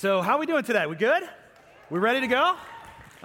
So, how are we doing today? We good? We ready to go? All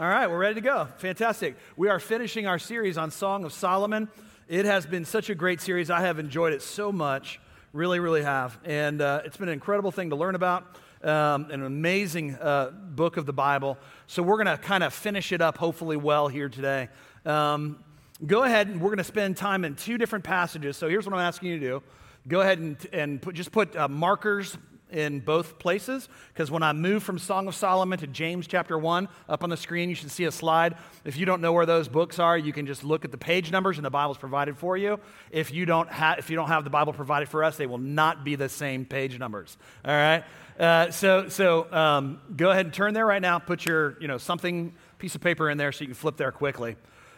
right, we're ready to go. Fantastic. We are finishing our series on Song of Solomon. It has been such a great series. I have enjoyed it so much. Really, really have. And uh, it's been an incredible thing to learn about. Um, an amazing uh, book of the Bible. So, we're going to kind of finish it up, hopefully, well here today. Um, go ahead and we're going to spend time in two different passages. So, here's what I'm asking you to do go ahead and, and put, just put uh, markers in both places because when I move from Song of Solomon to James chapter 1, up on the screen, you should see a slide. If you don't know where those books are, you can just look at the page numbers and the Bible's provided for you. If you don't, ha- if you don't have the Bible provided for us, they will not be the same page numbers. All right? Uh, so so um, go ahead and turn there right now. Put your, you know, something, piece of paper in there so you can flip there quickly.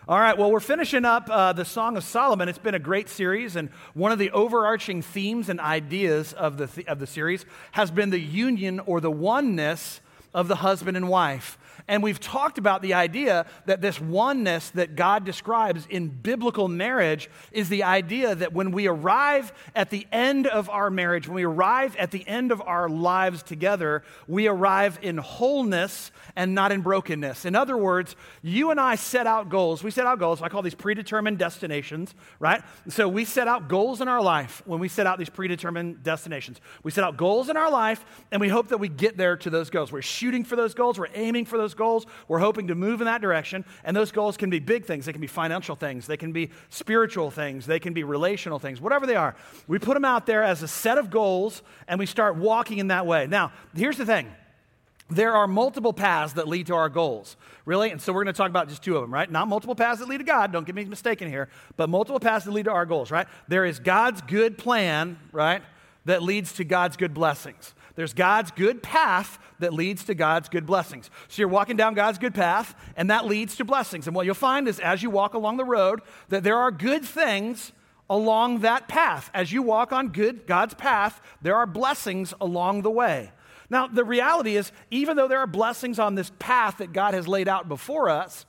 All right, well, we're finishing up uh, the Song of Solomon. It's been a great series, and one of the overarching themes and ideas of the, th- of the series has been the union or the oneness of the husband and wife. And we've talked about the idea that this oneness that God describes in biblical marriage is the idea that when we arrive at the end of our marriage, when we arrive at the end of our lives together, we arrive in wholeness and not in brokenness. In other words, you and I set out goals. We set out goals. I call these predetermined destinations, right? So we set out goals in our life when we set out these predetermined destinations. We set out goals in our life, and we hope that we get there to those goals. We're shooting for those goals, we're aiming for those goals. We're hoping to move in that direction. And those goals can be big things. They can be financial things. They can be spiritual things. They can be relational things, whatever they are. We put them out there as a set of goals and we start walking in that way. Now, here's the thing. There are multiple paths that lead to our goals, really? And so we're going to talk about just two of them, right? Not multiple paths that lead to God, don't get me mistaken here, but multiple paths that lead to our goals, right? There is God's good plan, right, that leads to God's good blessings. There's God's good path that leads to God's good blessings. So you're walking down God's good path, and that leads to blessings. And what you'll find is as you walk along the road, that there are good things along that path. As you walk on good God's path, there are blessings along the way. Now, the reality is, even though there are blessings on this path that God has laid out before us,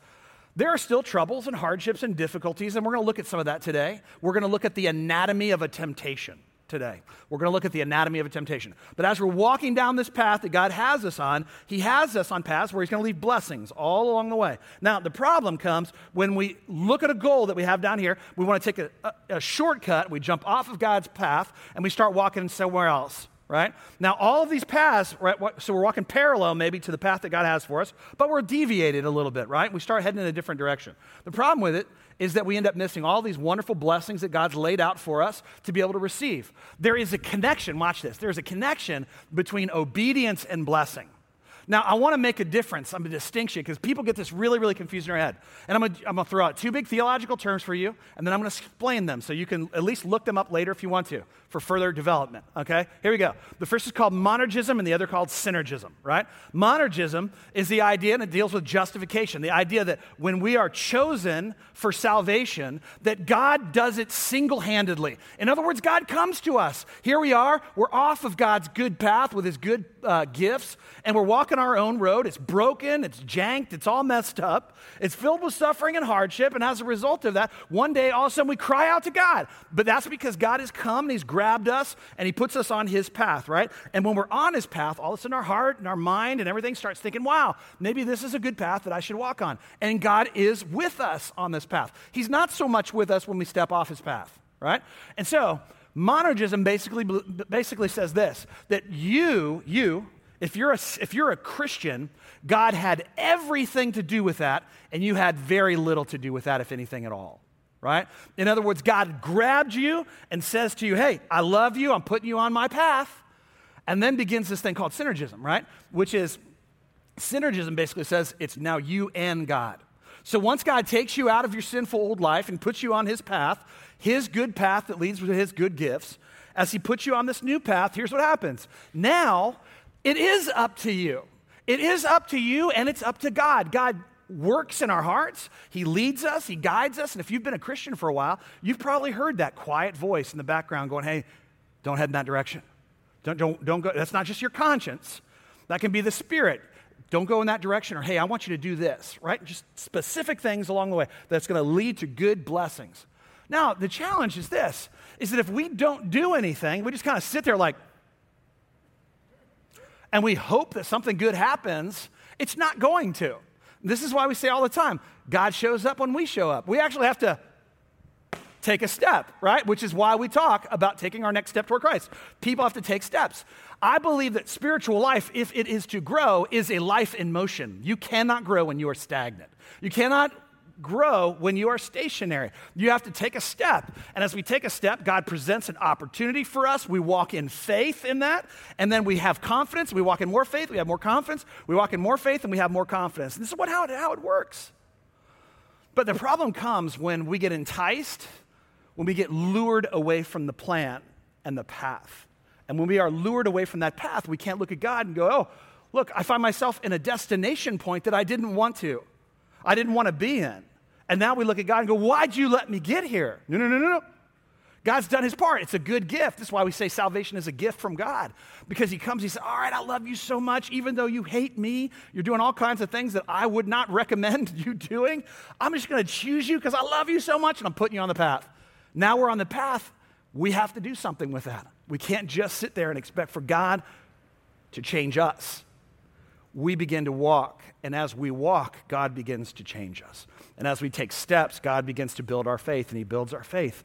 there are still troubles and hardships and difficulties, and we're going to look at some of that today. We're going to look at the anatomy of a temptation today. We're going to look at the anatomy of a temptation. But as we're walking down this path that God has us on, He has us on paths where He's going to leave blessings all along the way. Now, the problem comes when we look at a goal that we have down here, we want to take a, a, a shortcut, we jump off of God's path, and we start walking somewhere else right? Now, all of these paths, right, so we're walking parallel maybe to the path that God has for us, but we're deviated a little bit, right? We start heading in a different direction. The problem with it is that we end up missing all these wonderful blessings that God's laid out for us to be able to receive. There is a connection, watch this, there's a connection between obedience and blessing. Now, I want to make a difference, I'm a distinction, because people get this really, really confused in their head. And I'm going, to, throw out two big theological terms for you, and then I'm going to explain them so you can at least look them up later if you want to for further development. Okay? Here we go. The first is called monergism, and the other called synergism, right? Monergism is the idea, and it deals with justification, the idea that when we are chosen for salvation, that God does it single handedly. In other words, God comes to us. Here we are, we're off of God's good path with his good uh, gifts, and we're walking our own road. It's broken, it's janked, it's all messed up, it's filled with suffering and hardship, and as a result of that, one day all of a sudden we cry out to God. But that's because God has come and he's grabbed us and he puts us on his path, right? And when we're on his path, all of a sudden our heart and our mind and everything starts thinking, wow, maybe this is a good path that I should walk on. And God is with us on this path. He's not so much with us when we step off his path, right? And so, monergism basically, basically says this that you, you, if you're, a, if you're a Christian, God had everything to do with that, and you had very little to do with that, if anything at all right? In other words, God grabbed you and says to you, hey, I love you, I'm putting you on my path. And then begins this thing called synergism, right? Which is, synergism basically says it's now you and God. So once God takes you out of your sinful old life and puts you on his path, his good path that leads to his good gifts, as he puts you on this new path, here's what happens. Now, it is up to you. It is up to you and it's up to God. God works in our hearts. He leads us, He guides us. And if you've been a Christian for a while, you've probably heard that quiet voice in the background going, hey, don't head in that direction. Don't, don't, don't go. That's not just your conscience, that can be the Spirit. Don't go in that direction, or hey, I want you to do this, right? Just specific things along the way that's going to lead to good blessings. Now, the challenge is this is that if we don't do anything, we just kind of sit there like, and we hope that something good happens, it's not going to. This is why we say all the time God shows up when we show up. We actually have to take a step, right? Which is why we talk about taking our next step toward Christ. People have to take steps. I believe that spiritual life, if it is to grow, is a life in motion. You cannot grow when you are stagnant. You cannot grow when you are stationary. You have to take a step. And as we take a step, God presents an opportunity for us. We walk in faith in that. And then we have confidence. We walk in more faith. We have more confidence. We walk in more faith and we have more confidence. And this is what, how, it, how it works. But the problem comes when we get enticed, when we get lured away from the plan and the path. And when we are lured away from that path, we can't look at God and go, oh, look, I find myself in a destination point that I didn't want to. I didn't want to be in. And now we look at God and go, Why'd you let me get here? No, no, no, no, no. God's done his part. It's a good gift. That's why we say salvation is a gift from God. Because he comes, he says, All right, I love you so much. Even though you hate me, you're doing all kinds of things that I would not recommend you doing. I'm just going to choose you because I love you so much and I'm putting you on the path. Now we're on the path. We have to do something with that. We can't just sit there and expect for God to change us we begin to walk. And as we walk, God begins to change us. And as we take steps, God begins to build our faith, and He builds our faith.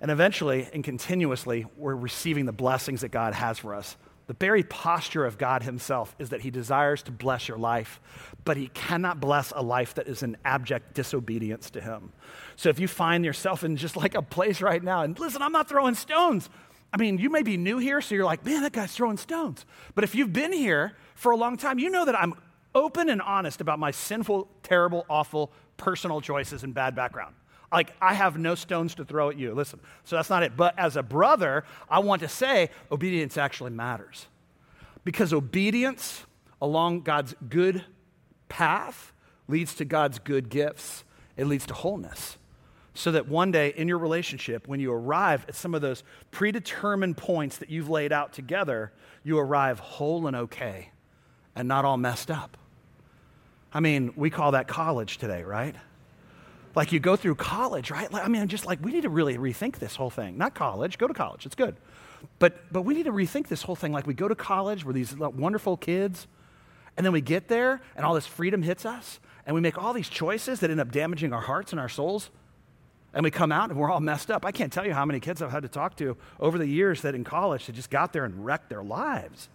And eventually and continuously, we're receiving the blessings that God has for us. The very posture of God Himself is that He desires to bless your life, but He cannot bless a life that is in abject disobedience to Him. So if you find yourself in just like a place right now, and listen, I'm not throwing stones. I mean, you may be new here, so you're like, man, that guy's throwing stones. But if you've been here for a long time, you know that I'm open and honest about my sinful, terrible, awful personal choices and bad background. Like, I have no stones to throw at you. Listen, so that's not it. But as a brother, I want to say obedience actually matters. Because obedience along God's good path leads to God's good gifts, it leads to wholeness. So that one day in your relationship, when you arrive at some of those predetermined points that you've laid out together, you arrive whole and okay and not all messed up. I mean, we call that college today, right? Like you go through college, right? I mean, just like we need to really rethink this whole thing. Not college, go to college, it's good. But, but we need to rethink this whole thing. Like we go to college, we're these wonderful kids, and then we get there and all this freedom hits us, and we make all these choices that end up damaging our hearts and our souls. And we come out and we're all messed up. I can't tell you how many kids I've had to talk to over the years that in college they just got there and wrecked their lives.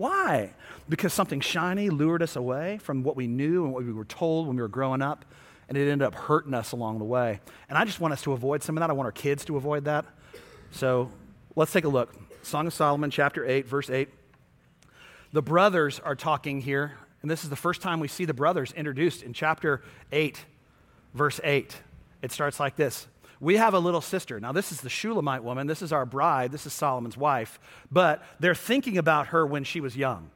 Why? Because something shiny lured us away from what we knew and what we were told when we were growing up, and it ended up hurting us along the way. And I just want us to avoid some of that. I want our kids to avoid that. So let's take a look. Song of Solomon, chapter 8, verse 8. The brothers are talking here, and this is the first time we see the brothers introduced in chapter 8, verse 8. It starts like this we have a little sister. Now, this is the Shulamite woman. This is our bride. This is Solomon's wife. But they're thinking about her when she was young.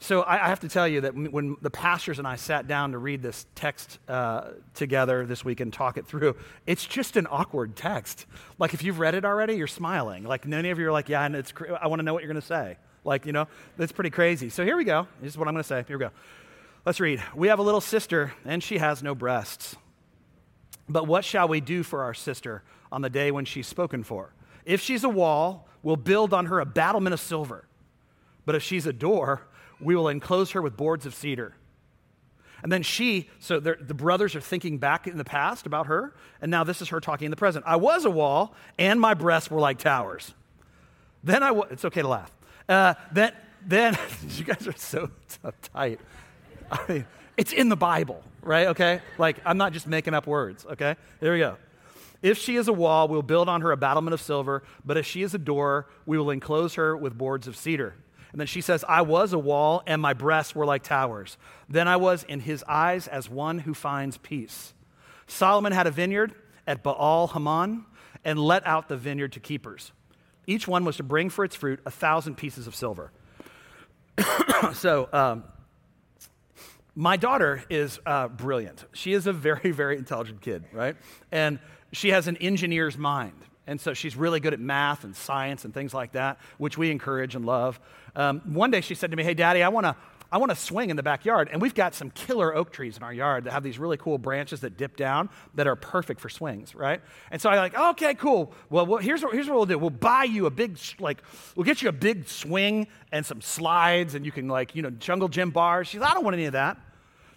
So I, have to tell you that when the pastors and I sat down to read this text uh, together this week and talk it through, it's just an awkward text. Like if you've read it already, you're smiling. Like many of you are like, yeah, and it's cr- I want to know what you're going to say. Like, you know, that's pretty crazy. So here we go. This is what I'm going to say. Here we go. Let's read. We have a little sister, and she has no breasts. But what shall we do for our sister on the day when she's spoken for? If she's a wall, we'll build on her a battlement of silver. But if she's a door, we will enclose her with boards of cedar. And then she, so the brothers are thinking back in the past about her, and now this is her talking in the present. I was a wall, and my breasts were like towers. Then I, was, it's okay to laugh. Uh, then, then, you guys are so tight. I mean, it's in the Bible, right? Okay? Like, I'm not just making up words, okay? Here we go. If she is a wall, we'll build on her a battlement of silver, but if she is a door, we will enclose her with boards of cedar. And then she says, I was a wall, and my breasts were like towers. Then I was in his eyes as one who finds peace. Solomon had a vineyard at Baal Hamon and let out the vineyard to keepers. Each one was to bring for its fruit a thousand pieces of silver. so, um, my daughter is uh, brilliant. She is a very, very intelligent kid, right? And she has an engineer's mind. And so she's really good at math and science and things like that, which we encourage and love. Um, one day she said to me, Hey, Daddy, I want to I want to swing in the backyard. And we've got some killer oak trees in our yard that have these really cool branches that dip down that are perfect for swings, right? And so I'm like, okay, cool. Well, here's, what, here's what we'll do. We'll buy you a big, like, we'll get you a big swing and some slides and you can, like, you know, jungle gym bars. She's, I don't want any of that.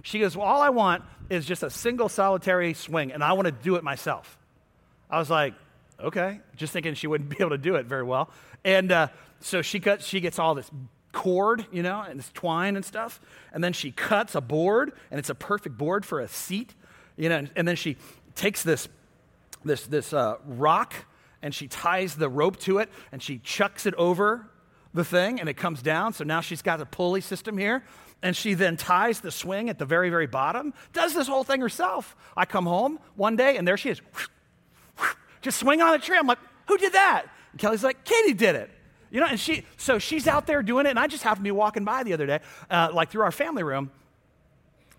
She goes, well, all I want is just a single solitary swing and I want to do it myself. I was like, okay, just thinking she wouldn't be able to do it very well. And uh, so she, cuts, she gets all this cord, you know, and this twine and stuff. And then she cuts a board, and it's a perfect board for a seat, you know. And, and then she takes this, this, this uh, rock and she ties the rope to it and she chucks it over the thing and it comes down. So now she's got a pulley system here. And she then ties the swing at the very, very bottom, does this whole thing herself. I come home one day and there she is, just swing on the tree. I'm like, who did that? And Kelly's like, Katie did it. You know, and she, so she's out there doing it, and I just happened to be walking by the other day, uh, like through our family room,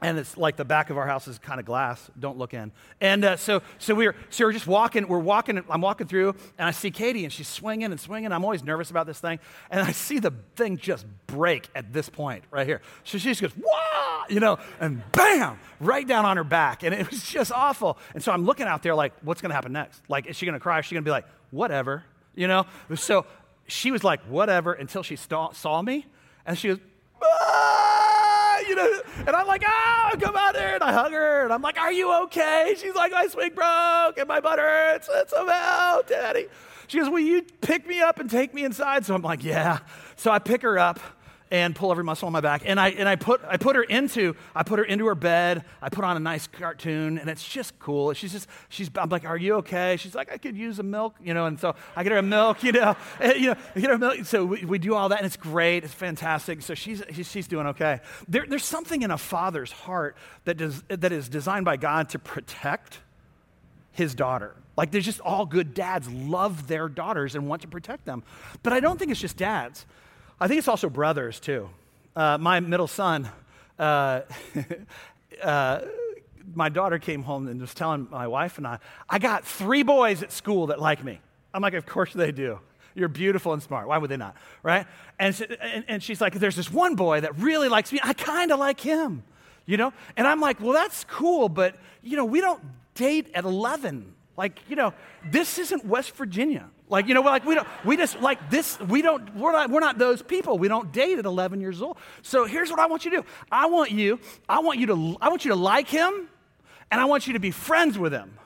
and it's like the back of our house is kind of glass. Don't look in. And uh, so, so we're so we're just walking. We're walking. I'm walking through, and I see Katie, and she's swinging and swinging. I'm always nervous about this thing, and I see the thing just break at this point right here. So she just goes, "Wah!" You know, and bam, right down on her back, and it was just awful. And so I'm looking out there, like, what's going to happen next? Like, is she going to cry? Is she going to be like, whatever? You know? So she was like, whatever, until she saw, saw me. And she goes, ah! you know, and I'm like, ah, oh, come out there. And I hug her, and I'm like, are you okay? She's like, my swing broke, and my butt hurts. It's about, daddy. She goes, will you pick me up and take me inside? So I'm like, yeah. So I pick her up and pull every muscle on my back. And I, and I, put, I put her into, I put her into her bed. I put on a nice cartoon and it's just cool. She's just, she's, I'm like, are you okay? She's like, I could use a milk, you know, and so I get her a milk, you know, and, you know, get her milk. So we, we do all that and it's great. It's fantastic. So she's, she's doing okay. There, there's something in a father's heart that, does, that is designed by God to protect his daughter. Like there's just all good dads love their daughters and want to protect them. But I don't think it's just dads. I think it's also brothers, too. Uh, my middle son, uh, uh, my daughter came home and was telling my wife and I, I got three boys at school that like me. I'm like, of course they do. You're beautiful and smart. Why would they not? Right? And, she, and, and she's like, there's this one boy that really likes me. I kind of like him, you know? And I'm like, well, that's cool, but, you know, we don't date at 11. Like, you know, this isn't West Virginia. Like, you know, like we don't, we just like this, we don't, we're not, we're not those people. We don't date at 11 years old. So here's what I want you to do. I want you, I want you to, I want you to like him and I want you to be friends with him.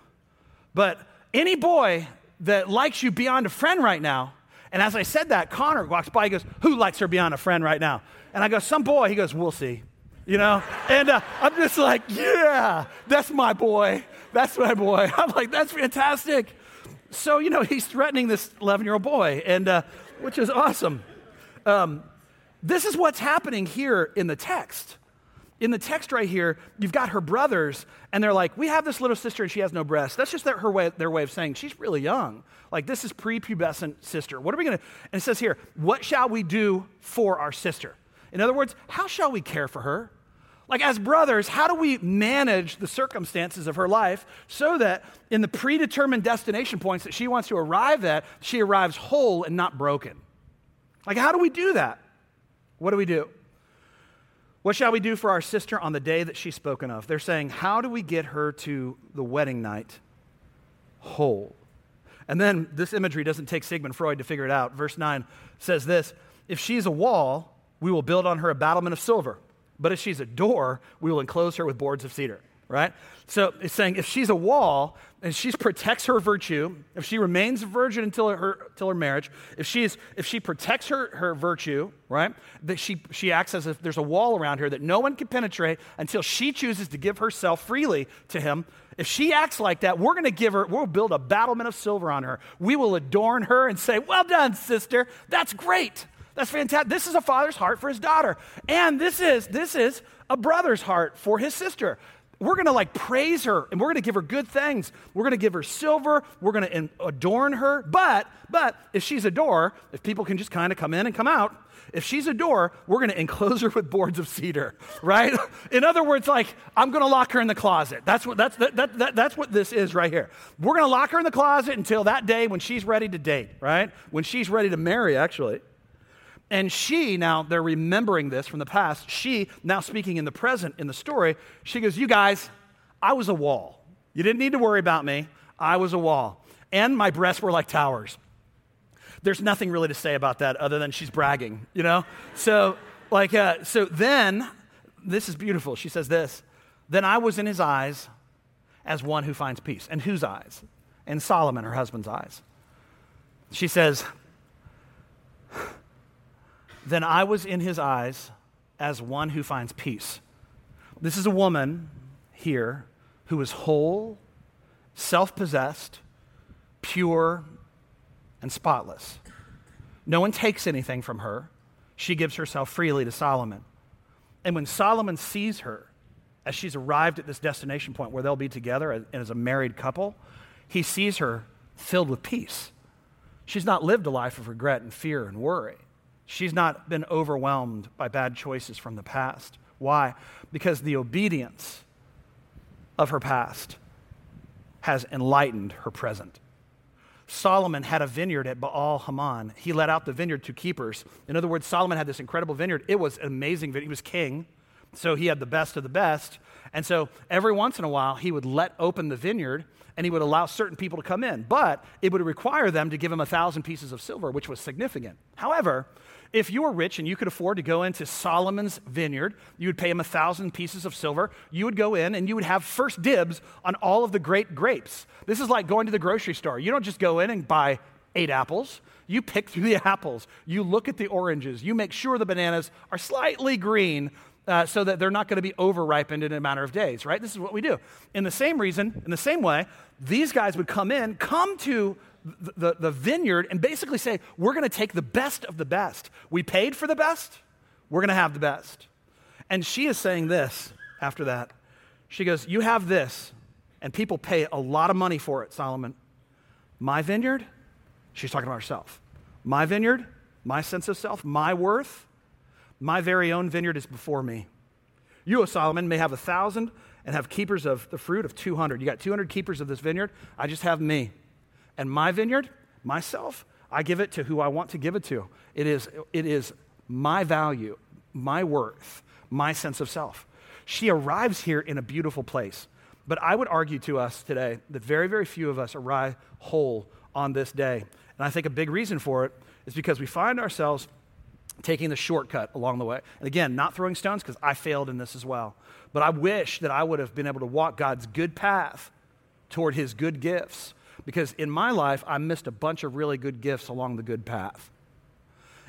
But any boy that likes you beyond a friend right now, and as I said that, Connor walks by, he goes, Who likes her beyond a friend right now? And I go, Some boy. He goes, We'll see. You know? And uh, I'm just like, Yeah, that's my boy. That's my boy. I'm like, That's fantastic. So, you know, he's threatening this 11 year old boy, and uh, which is awesome. Um, this is what's happening here in the text. In the text right here, you've got her brothers, and they're like, We have this little sister and she has no breasts. That's just their, her way, their way of saying she's really young. Like, this is prepubescent sister. What are we going to? And it says here, What shall we do for our sister? In other words, how shall we care for her? Like, as brothers, how do we manage the circumstances of her life so that in the predetermined destination points that she wants to arrive at, she arrives whole and not broken? Like, how do we do that? What do we do? What shall we do for our sister on the day that she's spoken of? They're saying, How do we get her to the wedding night whole? And then this imagery doesn't take Sigmund Freud to figure it out. Verse 9 says this If she's a wall, we will build on her a battlement of silver. But if she's a door, we will enclose her with boards of cedar, right? So it's saying if she's a wall and she protects her virtue, if she remains a virgin until her, until her marriage, if, she's, if she protects her, her virtue, right, that she, she acts as if there's a wall around her that no one can penetrate until she chooses to give herself freely to him. If she acts like that, we're going to give her, we'll build a battlement of silver on her. We will adorn her and say, Well done, sister. That's great. That's fantastic. This is a father's heart for his daughter. And this is this is a brother's heart for his sister. We're going to like praise her and we're going to give her good things. We're going to give her silver. We're going to adorn her. But but if she's a door, if people can just kind of come in and come out, if she's a door, we're going to enclose her with boards of cedar, right? in other words, like I'm going to lock her in the closet. That's what that's that, that, that, that's what this is right here. We're going to lock her in the closet until that day when she's ready to date, right? When she's ready to marry, actually. And she, now they're remembering this from the past. She, now speaking in the present in the story, she goes, You guys, I was a wall. You didn't need to worry about me. I was a wall. And my breasts were like towers. There's nothing really to say about that other than she's bragging, you know? So, like, uh, so then, this is beautiful. She says this Then I was in his eyes as one who finds peace. And whose eyes? In Solomon, her husband's eyes. She says, Then I was in his eyes as one who finds peace. This is a woman here who is whole, self possessed, pure, and spotless. No one takes anything from her. She gives herself freely to Solomon. And when Solomon sees her, as she's arrived at this destination point where they'll be together and as a married couple, he sees her filled with peace. She's not lived a life of regret and fear and worry. She's not been overwhelmed by bad choices from the past. Why? Because the obedience of her past has enlightened her present. Solomon had a vineyard at Baal Hamon. He let out the vineyard to keepers. In other words, Solomon had this incredible vineyard. It was an amazing vineyard. He was king, so he had the best of the best. And so every once in a while, he would let open the vineyard and he would allow certain people to come in. But it would require them to give him a thousand pieces of silver, which was significant. However, if you were rich and you could afford to go into Solomon's vineyard, you would pay him a thousand pieces of silver. You would go in and you would have first dibs on all of the great grapes. This is like going to the grocery store. You don't just go in and buy eight apples. You pick through the apples. You look at the oranges. You make sure the bananas are slightly green uh, so that they're not going to be overripened in a matter of days, right? This is what we do. In the same reason, in the same way, these guys would come in, come to the, the, the vineyard, and basically say, We're going to take the best of the best. We paid for the best, we're going to have the best. And she is saying this after that. She goes, You have this, and people pay a lot of money for it, Solomon. My vineyard, she's talking about herself. My vineyard, my sense of self, my worth, my very own vineyard is before me. You, O Solomon, may have a thousand and have keepers of the fruit of 200. You got 200 keepers of this vineyard. I just have me. And my vineyard, myself, I give it to who I want to give it to. It is, it is my value, my worth, my sense of self. She arrives here in a beautiful place. But I would argue to us today that very, very few of us arrive whole on this day. And I think a big reason for it is because we find ourselves taking the shortcut along the way. And again, not throwing stones because I failed in this as well. But I wish that I would have been able to walk God's good path toward his good gifts because in my life, I missed a bunch of really good gifts along the good path.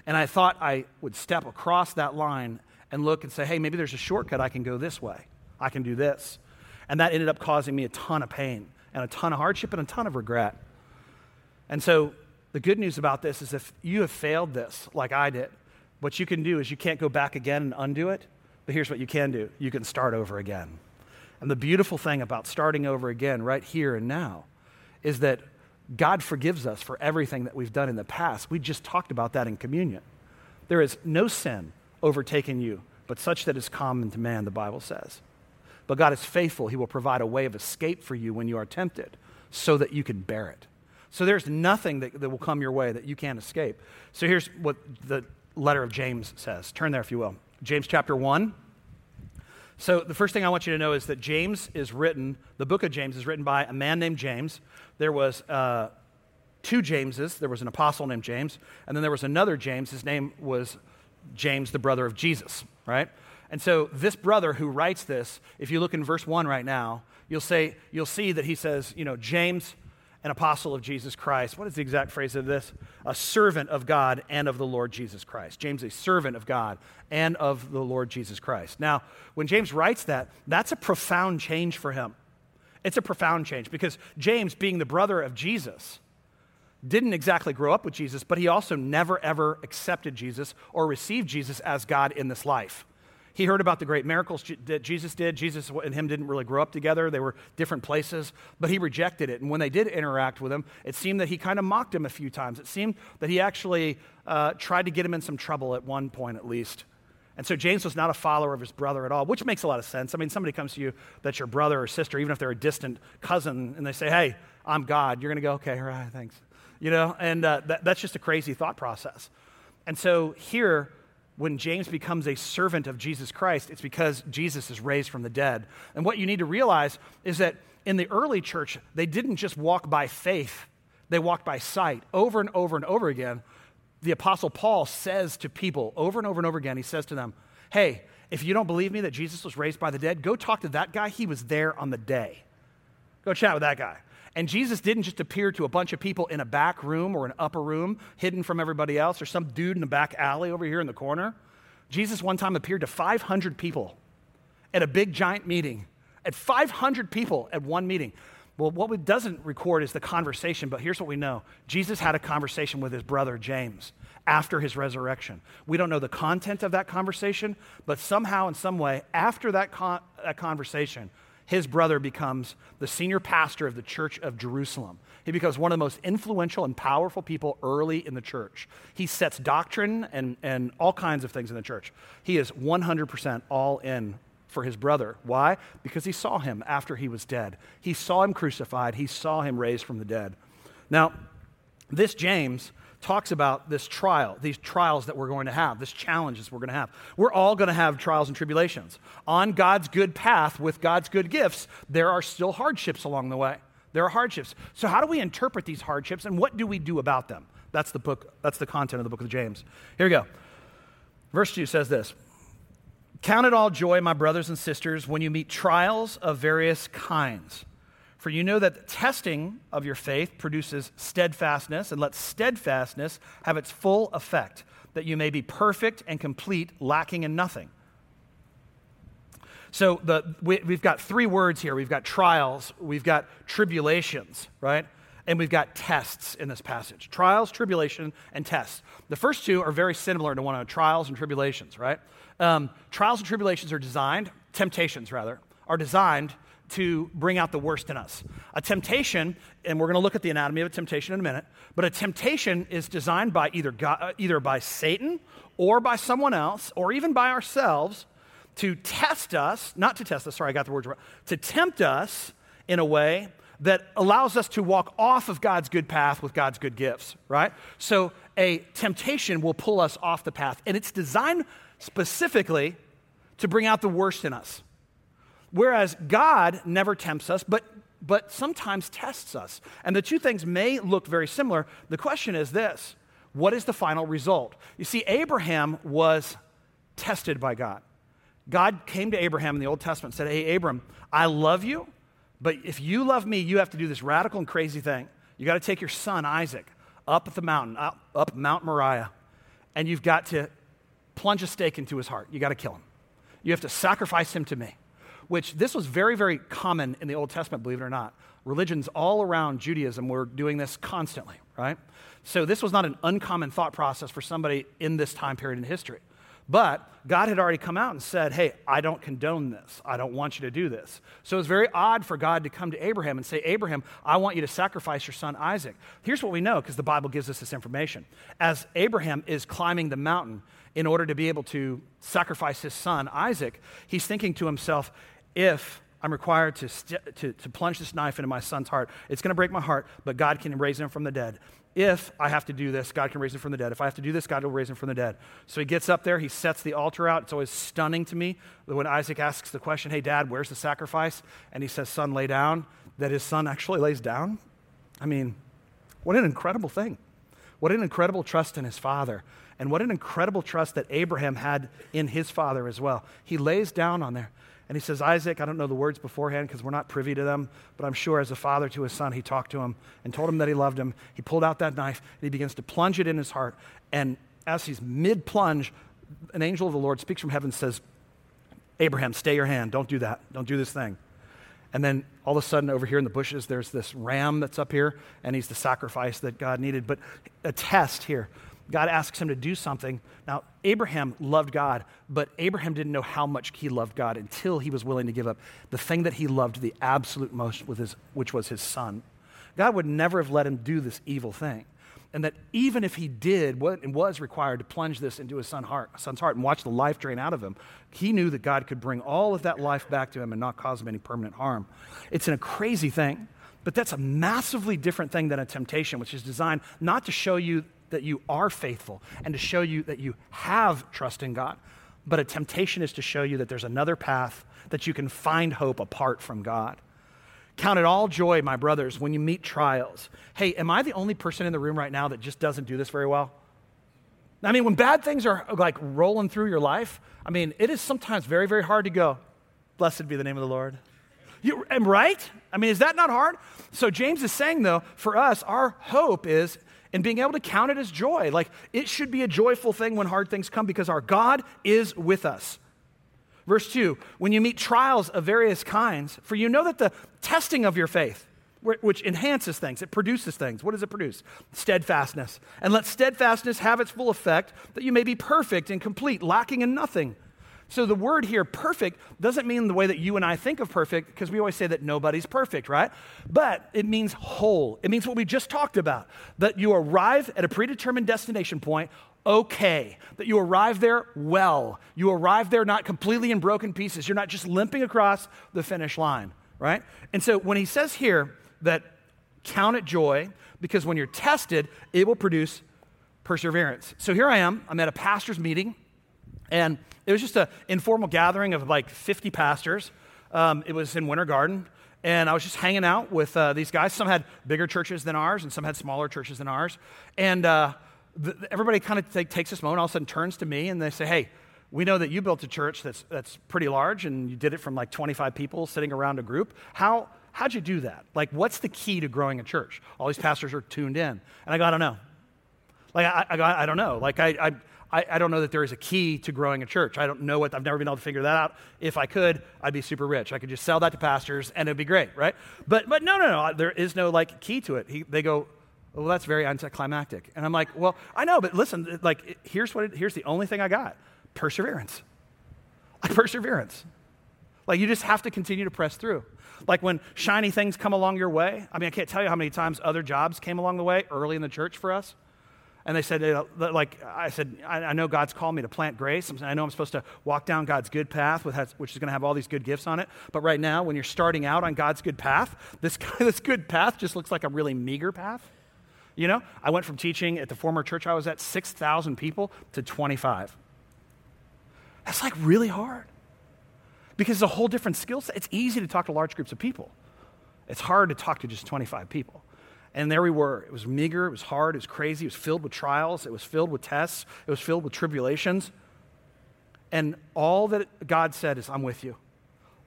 And I thought I would step across that line and look and say, hey, maybe there's a shortcut I can go this way. I can do this. And that ended up causing me a ton of pain and a ton of hardship and a ton of regret. And so the good news about this is if you have failed this like I did, what you can do is you can't go back again and undo it, but here's what you can do you can start over again. And the beautiful thing about starting over again right here and now is that God forgives us for everything that we've done in the past. We just talked about that in communion. There is no sin overtaken you, but such that is common to man, the Bible says. But God is faithful. He will provide a way of escape for you when you are tempted so that you can bear it. So there's nothing that, that will come your way that you can't escape. So here's what the letter of James says. Turn there, if you will. James chapter 1. So, the first thing I want you to know is that James is written, the book of James is written by a man named James. There was uh, two Jameses. There was an apostle named James, and then there was another James. His name was James, the brother of Jesus, right? And so, this brother who writes this, if you look in verse 1 right now, you'll, say, you'll see that he says, you know, James, an apostle of Jesus Christ. What is the exact phrase of this? A servant of God and of the Lord Jesus Christ. James, a servant of God and of the Lord Jesus Christ. Now, when James writes that, that's a profound change for him. It's a profound change because James, being the brother of Jesus, didn't exactly grow up with Jesus, but he also never ever accepted Jesus or received Jesus as God in this life. He heard about the great miracles that Jesus did. Jesus and him didn't really grow up together, they were different places, but he rejected it. And when they did interact with him, it seemed that he kind of mocked him a few times. It seemed that he actually uh, tried to get him in some trouble at one point, at least. And so James was not a follower of his brother at all, which makes a lot of sense. I mean, somebody comes to you that's your brother or sister, even if they're a distant cousin, and they say, Hey, I'm God, you're going to go, Okay, all right, thanks. You know, and uh, that, that's just a crazy thought process. And so here, when James becomes a servant of Jesus Christ, it's because Jesus is raised from the dead. And what you need to realize is that in the early church, they didn't just walk by faith, they walked by sight. Over and over and over again, the Apostle Paul says to people, over and over and over again, he says to them, Hey, if you don't believe me that Jesus was raised by the dead, go talk to that guy. He was there on the day. Go chat with that guy. And Jesus didn't just appear to a bunch of people in a back room or an upper room, hidden from everybody else, or some dude in the back alley over here in the corner. Jesus one time appeared to 500 people at a big giant meeting, at 500 people at one meeting. Well, what it doesn't record is the conversation, but here's what we know Jesus had a conversation with his brother James after his resurrection. We don't know the content of that conversation, but somehow, in some way, after that, con- that conversation, his brother becomes the senior pastor of the church of Jerusalem. He becomes one of the most influential and powerful people early in the church. He sets doctrine and, and all kinds of things in the church. He is 100% all in for his brother. Why? Because he saw him after he was dead. He saw him crucified, he saw him raised from the dead. Now, this James talks about this trial, these trials that we're going to have, this challenges we're going to have. We're all going to have trials and tribulations. On God's good path with God's good gifts, there are still hardships along the way. There are hardships. So how do we interpret these hardships and what do we do about them? That's the book, that's the content of the book of James. Here we go. Verse 2 says this. Count it all joy, my brothers and sisters, when you meet trials of various kinds for you know that the testing of your faith produces steadfastness, and let steadfastness have its full effect, that you may be perfect and complete, lacking in nothing. So the, we, we've got three words here we've got trials, we've got tribulations, right? And we've got tests in this passage trials, tribulation, and tests. The first two are very similar to one another trials and tribulations, right? Um, trials and tribulations are designed, temptations rather, are designed to bring out the worst in us. A temptation, and we're going to look at the anatomy of a temptation in a minute, but a temptation is designed by either, God, uh, either by Satan or by someone else or even by ourselves to test us, not to test us, sorry, I got the words wrong, to tempt us in a way that allows us to walk off of God's good path with God's good gifts, right? So a temptation will pull us off the path, and it's designed specifically to bring out the worst in us. Whereas God never tempts us, but, but sometimes tests us. And the two things may look very similar. The question is this what is the final result? You see, Abraham was tested by God. God came to Abraham in the Old Testament and said, Hey, Abram, I love you, but if you love me, you have to do this radical and crazy thing. You got to take your son, Isaac, up the mountain, up, up Mount Moriah, and you've got to plunge a stake into his heart. You got to kill him. You have to sacrifice him to me which this was very, very common in the Old Testament, believe it or not. Religions all around Judaism were doing this constantly, right? So this was not an uncommon thought process for somebody in this time period in history. But God had already come out and said, Hey, I don't condone this. I don't want you to do this. So it was very odd for God to come to Abraham and say, Abraham, I want you to sacrifice your son Isaac. Here's what we know because the Bible gives us this information. As Abraham is climbing the mountain in order to be able to sacrifice his son Isaac, he's thinking to himself, if I'm required to, st- to, to plunge this knife into my son's heart, it's going to break my heart, but God can raise him from the dead. If I have to do this, God can raise him from the dead. If I have to do this, God will raise him from the dead. So he gets up there, he sets the altar out. It's always stunning to me when Isaac asks the question, Hey, dad, where's the sacrifice? And he says, Son, lay down, that his son actually lays down. I mean, what an incredible thing. What an incredible trust in his father. And what an incredible trust that Abraham had in his father as well. He lays down on there. And he says, Isaac, I don't know the words beforehand because we're not privy to them, but I'm sure as a father to his son, he talked to him and told him that he loved him. He pulled out that knife and he begins to plunge it in his heart. And as he's mid plunge, an angel of the Lord speaks from heaven and says, Abraham, stay your hand. Don't do that. Don't do this thing. And then all of a sudden, over here in the bushes, there's this ram that's up here, and he's the sacrifice that God needed. But a test here God asks him to do something. Now, Abraham loved God, but Abraham didn't know how much he loved God until he was willing to give up the thing that he loved the absolute most, his, which was his son. God would never have let him do this evil thing. And that even if he did what was required to plunge this into his son heart, son's heart and watch the life drain out of him, he knew that God could bring all of that life back to him and not cause him any permanent harm. It's a crazy thing, but that's a massively different thing than a temptation, which is designed not to show you that you are faithful and to show you that you have trust in God. But a temptation is to show you that there's another path that you can find hope apart from God. Count it all joy, my brothers, when you meet trials. Hey, am I the only person in the room right now that just doesn't do this very well? I mean, when bad things are like rolling through your life, I mean, it is sometimes very, very hard to go, Blessed be the name of the Lord. You, am right? I mean, is that not hard? So, James is saying, though, for us, our hope is in being able to count it as joy. Like, it should be a joyful thing when hard things come because our God is with us. Verse 2 When you meet trials of various kinds, for you know that the testing of your faith, which enhances things, it produces things. What does it produce? Steadfastness. And let steadfastness have its full effect, that you may be perfect and complete, lacking in nothing. So the word here, perfect, doesn't mean the way that you and I think of perfect, because we always say that nobody's perfect, right? But it means whole. It means what we just talked about that you arrive at a predetermined destination point okay, that you arrive there well. You arrive there not completely in broken pieces. You're not just limping across the finish line, right? And so when he says here that count it joy, because when you're tested, it will produce perseverance. So here I am, I'm at a pastor's meeting, and it was just an informal gathering of like 50 pastors. Um, it was in Winter Garden. And I was just hanging out with uh, these guys. Some had bigger churches than ours, and some had smaller churches than ours. And uh, everybody kind of take, takes this moment, all of a sudden turns to me, and they say, Hey, we know that you built a church that's, that's pretty large, and you did it from like 25 people sitting around a group. How, how'd you do that? Like, what's the key to growing a church? All these pastors are tuned in. And I go, I don't know. Like, I, I, I don't know. Like, I, I, I don't know that there is a key to growing a church. I don't know what, I've never been able to figure that out. If I could, I'd be super rich. I could just sell that to pastors and it'd be great, right? But, but no, no, no, there is no like key to it. He, they go, well, that's very anticlimactic. And I'm like, well, I know, but listen, like, here's what, it, here's the only thing I got perseverance. Perseverance. Like, you just have to continue to press through. Like, when shiny things come along your way, I mean, I can't tell you how many times other jobs came along the way early in the church for us. And they said, uh, like, I said, I, know God's called me to plant grace. I know I'm supposed to walk down God's good path, which is going to have all these good gifts on it. But right now, when you're starting out on God's good path, this, this good path just looks like a really meager path. You know, I went from teaching at the former church I was at 6,000 people to 25. That's like really hard because it's a whole different skill set. It's easy to talk to large groups of people, it's hard to talk to just 25 people. And there we were. It was meager, it was hard, it was crazy, it was filled with trials, it was filled with tests, it was filled with tribulations. And all that God said is, I'm with you.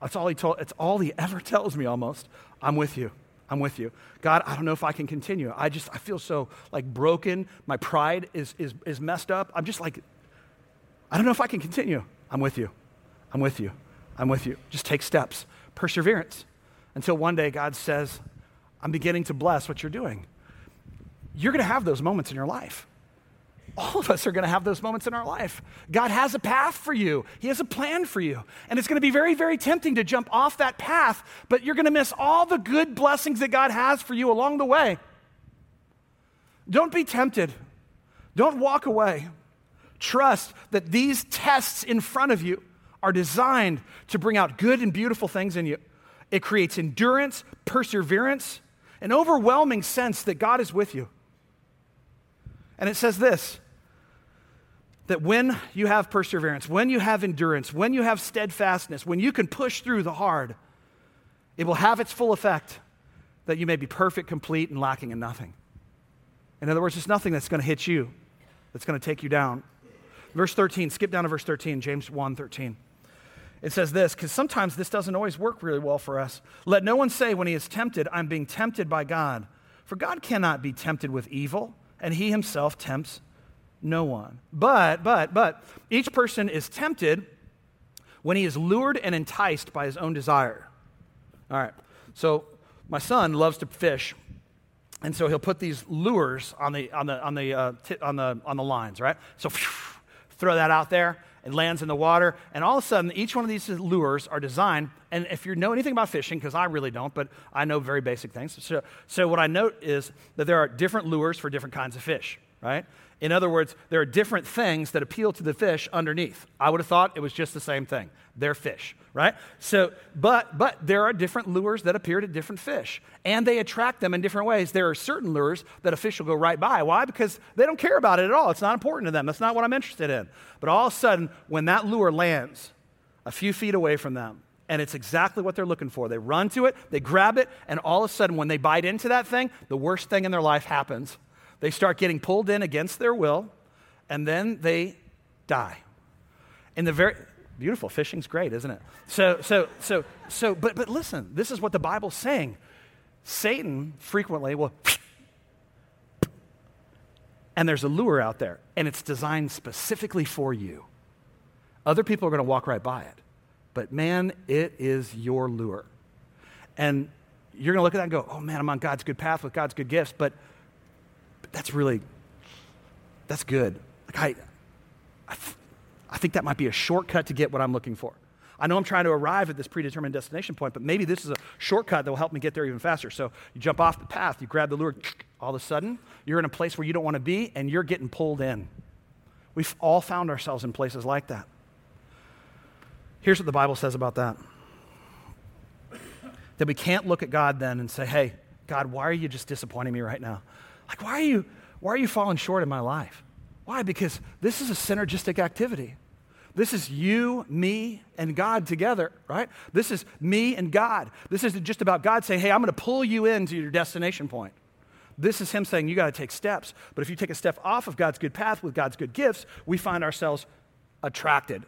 That's all he told, it's all he ever tells me almost. I'm with you. I'm with you. God, I don't know if I can continue. I just, I feel so like broken. My pride is, is, is messed up. I'm just like, I don't know if I can continue. I'm with you. I'm with you. I'm with you. Just take steps. Perseverance until one day God says, I'm beginning to bless what you're doing. You're going to have those moments in your life. All of us are going to have those moments in our life. God has a path for you, He has a plan for you. And it's going to be very, very tempting to jump off that path, but you're going to miss all the good blessings that God has for you along the way. Don't be tempted, don't walk away. Trust that these tests in front of you are designed to bring out good and beautiful things in you. It creates endurance, perseverance, an overwhelming sense that God is with you. And it says this that when you have perseverance, when you have endurance, when you have steadfastness, when you can push through the hard, it will have its full effect that you may be perfect, complete, and lacking in nothing. In other words, there's nothing that's going to hit you that's going to take you down. Verse 13, skip down to verse 13, James 1 13. It says this, because sometimes this doesn't always work really well for us. Let no one say when he is tempted, I'm being tempted by God. For God cannot be tempted with evil, and he himself tempts no one. But, but, but, each person is tempted when he is lured and enticed by his own desire. All right, so my son loves to fish. And so he'll put these lures on the, on the, on the, uh, t- on the, on the lines, right? So throw that out there it lands in the water, and all of a sudden, each one of these lures are designed. And if you know anything about fishing, because I really don't, but I know very basic things. So, so what I note is that there are different lures for different kinds of fish. right? In other words, there are different things that appeal to the fish underneath. I would have thought it was just the same thing. They're fish, right? So, but but there are different lures that appear to different fish, and they attract them in different ways. There are certain lures that a fish will go right by. Why? Because they don't care about it at all. It's not important to them. That's not what I'm interested in. But all of a sudden, when that lure lands a few feet away from them, and it's exactly what they're looking for. They run to it, they grab it, and all of a sudden, when they bite into that thing, the worst thing in their life happens. They start getting pulled in against their will, and then they die. In the very beautiful fishing's great, isn't it? So, so, so, so, but, but listen, this is what the Bible's saying. Satan frequently will, and there's a lure out there, and it's designed specifically for you. Other people are going to walk right by it, but man, it is your lure. And you're going to look at that and go, oh man, I'm on God's good path with God's good gifts, but that's really, that's good. Like I, I, I think that might be a shortcut to get what I'm looking for. I know I'm trying to arrive at this predetermined destination point, but maybe this is a shortcut that will help me get there even faster. So you jump off the path, you grab the lure, all of a sudden, you're in a place where you don't want to be, and you're getting pulled in. We've all found ourselves in places like that. Here's what the Bible says about that that we can't look at God then and say, hey, God, why are you just disappointing me right now? Like, why are you, why are you falling short in my life? Why? Because this is a synergistic activity. This is you, me, and God together, right? This is me and God. This isn't just about God saying, hey, I'm going to pull you into your destination point. This is Him saying, you got to take steps. But if you take a step off of God's good path with God's good gifts, we find ourselves attracted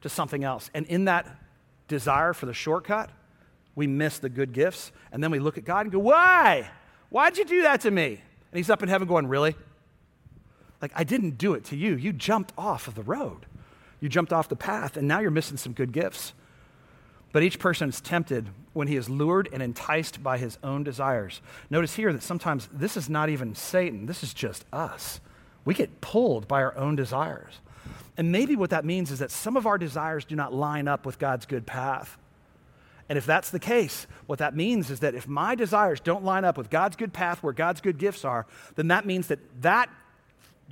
to something else. And in that desire for the shortcut, we miss the good gifts. And then we look at God and go, why? Why'd you do that to me? And he's up in heaven going, Really? Like, I didn't do it to you. You jumped off of the road, you jumped off the path, and now you're missing some good gifts. But each person is tempted when he is lured and enticed by his own desires. Notice here that sometimes this is not even Satan, this is just us. We get pulled by our own desires. And maybe what that means is that some of our desires do not line up with God's good path. And if that's the case, what that means is that if my desires don't line up with God's good path where God's good gifts are, then that means that that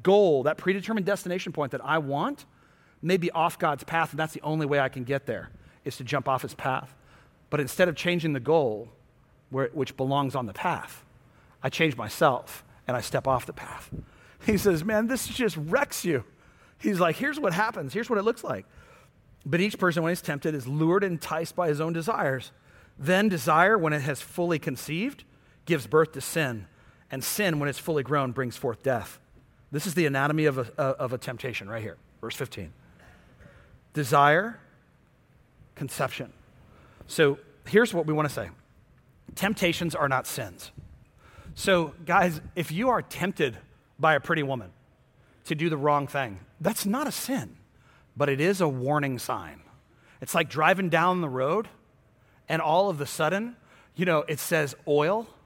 goal, that predetermined destination point that I want, may be off God's path, and that's the only way I can get there, is to jump off his path. But instead of changing the goal, where, which belongs on the path, I change myself and I step off the path. He says, Man, this just wrecks you. He's like, Here's what happens. Here's what it looks like. But each person, when he's tempted, is lured and enticed by his own desires. Then desire, when it has fully conceived, gives birth to sin. And sin, when it's fully grown, brings forth death. This is the anatomy of a, of a temptation right here, verse 15. Desire, conception. So here's what we want to say temptations are not sins. So, guys, if you are tempted by a pretty woman to do the wrong thing, that's not a sin but it is a warning sign. It's like driving down the road and all of a sudden, you know, it says oil.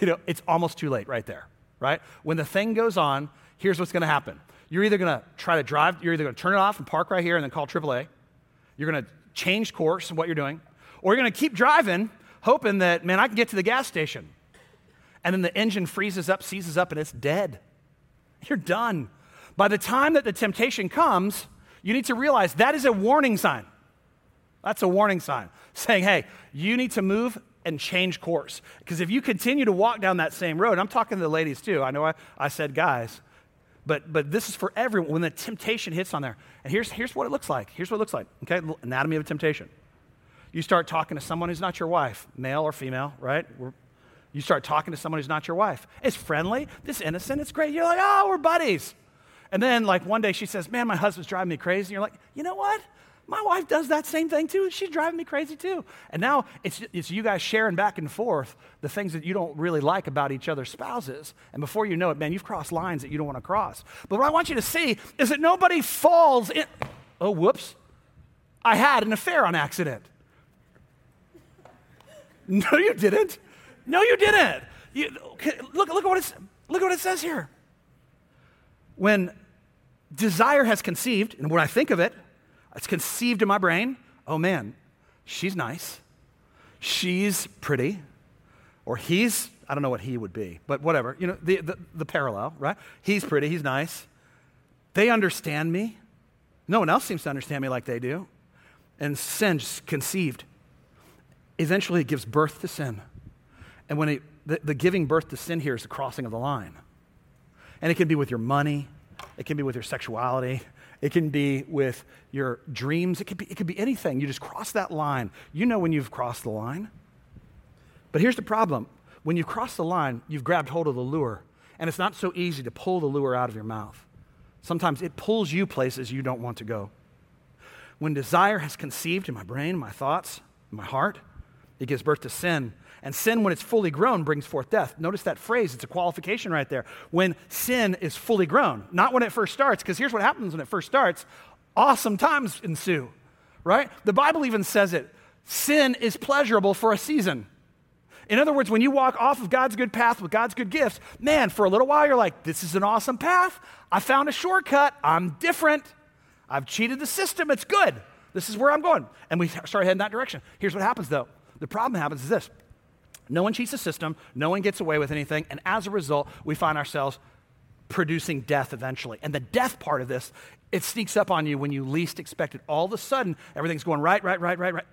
You know, it's almost too late right there, right? When the thing goes on, here's what's going to happen. You're either going to try to drive, you're either going to turn it off and park right here and then call AAA. You're going to change course of what you're doing, or you're going to keep driving, hoping that, man, I can get to the gas station. And then the engine freezes up, seizes up, and it's dead. You're done. By the time that the temptation comes, you need to realize that is a warning sign. That's a warning sign saying, hey, you need to move and change course. Because if you continue to walk down that same road, I'm talking to the ladies too. I know I, I said guys, but, but this is for everyone when the temptation hits on there. And here's, here's what it looks like. Here's what it looks like. Okay, anatomy of a temptation. You start talking to someone who's not your wife, male or female, right? We're, you start talking to someone who's not your wife. It's friendly, it's innocent, it's great. You're like, oh, we're buddies. And then, like, one day she says, Man, my husband's driving me crazy. And you're like, You know what? My wife does that same thing too. She's driving me crazy too. And now it's, it's you guys sharing back and forth the things that you don't really like about each other's spouses. And before you know it, man, you've crossed lines that you don't want to cross. But what I want you to see is that nobody falls in. Oh, whoops. I had an affair on accident. No, you didn't. No, you didn't. You, look, look, at what it's, look at what it says here when desire has conceived, and when I think of it, it's conceived in my brain, oh man, she's nice, she's pretty, or he's I don't know what he would be, but whatever. You know, the, the, the parallel, right? He's pretty, he's nice. They understand me. No one else seems to understand me like they do. And sin's conceived. Eventually, it gives birth to sin. And when it, the, the giving birth to sin here is the crossing of the line. And it can be with your money, it can be with your sexuality, it can be with your dreams, it could be, it could be anything. You just cross that line. You know when you've crossed the line. But here's the problem when you've crossed the line, you've grabbed hold of the lure, and it's not so easy to pull the lure out of your mouth. Sometimes it pulls you places you don't want to go. When desire has conceived in my brain, my thoughts, my heart, it gives birth to sin. And sin, when it's fully grown, brings forth death. Notice that phrase, it's a qualification right there. When sin is fully grown, not when it first starts, because here's what happens when it first starts awesome times ensue, right? The Bible even says it sin is pleasurable for a season. In other words, when you walk off of God's good path with God's good gifts, man, for a little while you're like, this is an awesome path. I found a shortcut. I'm different. I've cheated the system. It's good. This is where I'm going. And we start heading that direction. Here's what happens though the problem happens is this no one cheats the system, no one gets away with anything, and as a result, we find ourselves producing death eventually. And the death part of this, it sneaks up on you when you least expect it. All of a sudden, everything's going right, right, right, right, right.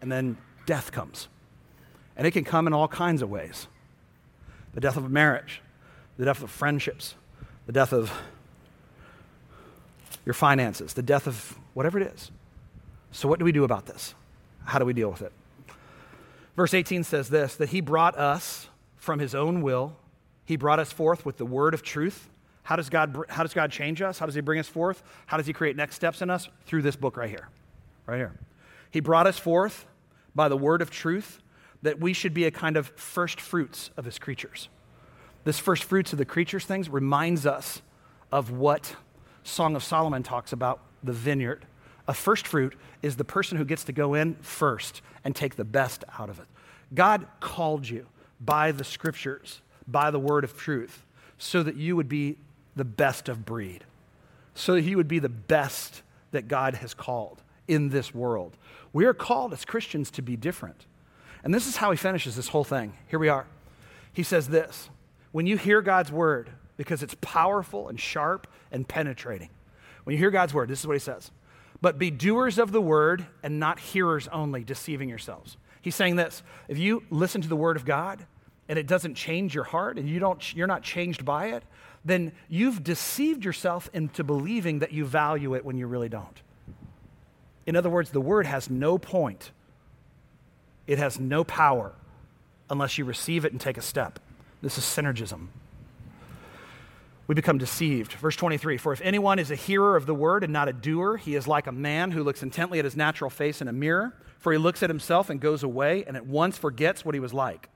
And then death comes. And it can come in all kinds of ways the death of a marriage, the death of friendships, the death of your finances, the death of whatever it is. So, what do we do about this? How do we deal with it? Verse 18 says this that he brought us from his own will, he brought us forth with the word of truth. How does God, how does God change us? How does he bring us forth? How does he create next steps in us? Through this book right here. Right here. He brought us forth by the word of truth that we should be a kind of first fruits of his creatures. This first fruits of the creatures things reminds us of what Song of Solomon talks about the vineyard. A first fruit is the person who gets to go in first and take the best out of it. God called you by the scriptures, by the word of truth, so that you would be the best of breed, so that you would be the best that God has called in this world. We are called as Christians to be different. And this is how he finishes this whole thing. Here we are. He says this When you hear God's word, because it's powerful and sharp and penetrating, when you hear God's word, this is what he says. But be doers of the word and not hearers only, deceiving yourselves. He's saying this if you listen to the word of God and it doesn't change your heart and you don't, you're not changed by it, then you've deceived yourself into believing that you value it when you really don't. In other words, the word has no point it has no power unless you receive it and take a step. This is synergism. We become deceived. Verse 23 For if anyone is a hearer of the word and not a doer, he is like a man who looks intently at his natural face in a mirror. For he looks at himself and goes away and at once forgets what he was like.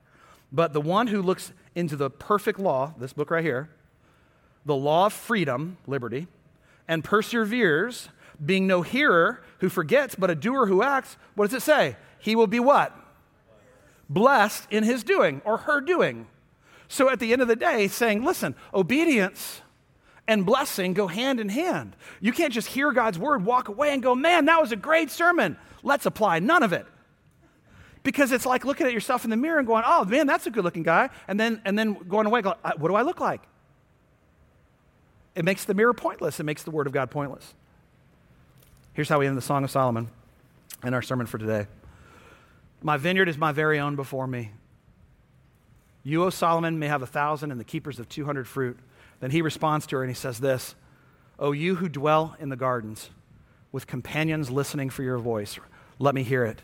But the one who looks into the perfect law, this book right here, the law of freedom, liberty, and perseveres, being no hearer who forgets, but a doer who acts, what does it say? He will be what? blessed in his doing or her doing. So at the end of the day, saying, listen, obedience and blessing go hand in hand. You can't just hear God's word, walk away, and go, man, that was a great sermon. Let's apply none of it. Because it's like looking at yourself in the mirror and going, oh, man, that's a good looking guy. And then, and then going away, going, uh, what do I look like? It makes the mirror pointless. It makes the word of God pointless. Here's how we end the Song of Solomon in our sermon for today. My vineyard is my very own before me. You, O Solomon, may have a thousand and the keepers of 200 fruit. Then he responds to her and he says this O you who dwell in the gardens with companions listening for your voice, let me hear it.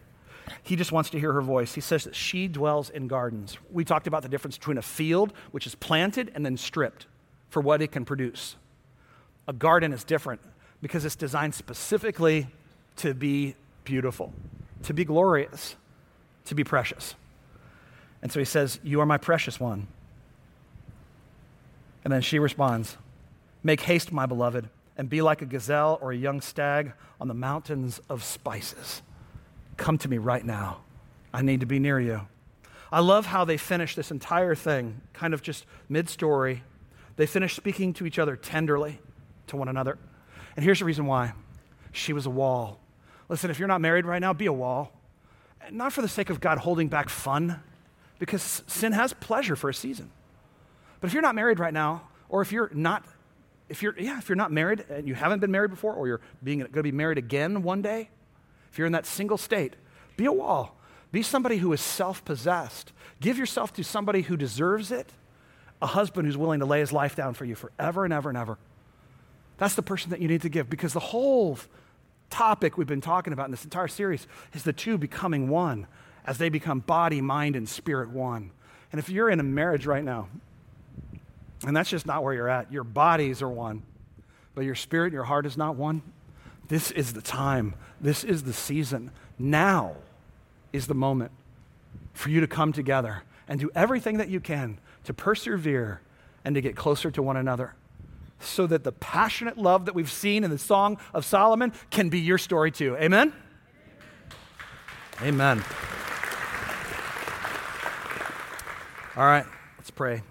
He just wants to hear her voice. He says that she dwells in gardens. We talked about the difference between a field, which is planted and then stripped for what it can produce. A garden is different because it's designed specifically to be beautiful, to be glorious to be precious. And so he says, You are my precious one. And then she responds, Make haste, my beloved, and be like a gazelle or a young stag on the mountains of spices. Come to me right now. I need to be near you. I love how they finish this entire thing, kind of just mid story. They finish speaking to each other tenderly, to one another. And here's the reason why she was a wall. Listen, if you're not married right now, be a wall not for the sake of God holding back fun, because sin has pleasure for a season. But if you're not married right now, or if you're not, if you're, yeah, if you're not married and you haven't been married before, or you're being, going to be married again one day, if you're in that single state, be a wall. Be somebody who is self possessed. Give yourself to somebody who deserves it, a husband who's willing to lay his life down for you forever and ever and ever. That's the person that you need to give because the whole topic we've been talking about in this entire series is the two becoming one as they become body, mind, and spirit one. And if you're in a marriage right now, and that's just not where you're at, your bodies are one, but your spirit your heart is not one, this is the time. This is the season. Now is the moment for you to come together and do everything that you can to persevere and to get closer to one another so that the passionate love that we've seen in the Song of Solomon can be your story too. Amen? Amen. All right, let's pray.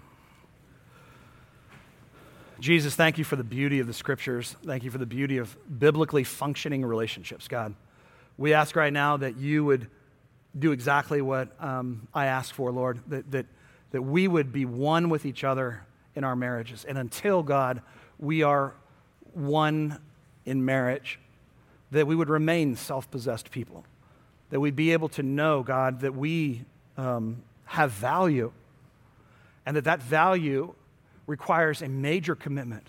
Jesus, thank you for the beauty of the scriptures. Thank you for the beauty of biblically functioning relationships, God. We ask right now that you would do exactly what um, I ask for, Lord, that, that, that we would be one with each other in our marriages. And until, God, we are one in marriage, that we would remain self possessed people, that we'd be able to know, God, that we um, have value and that that value requires a major commitment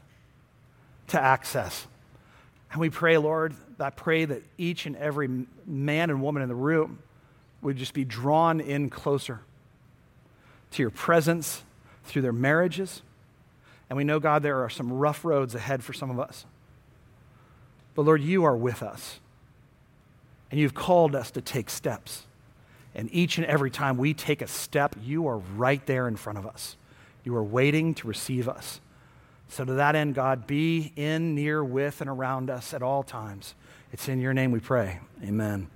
to access. And we pray, Lord, I pray that each and every man and woman in the room would just be drawn in closer to your presence through their marriages. And we know, God, there are some rough roads ahead for some of us. But Lord, you are with us. And you've called us to take steps. And each and every time we take a step, you are right there in front of us. You are waiting to receive us. So, to that end, God, be in, near, with, and around us at all times. It's in your name we pray. Amen.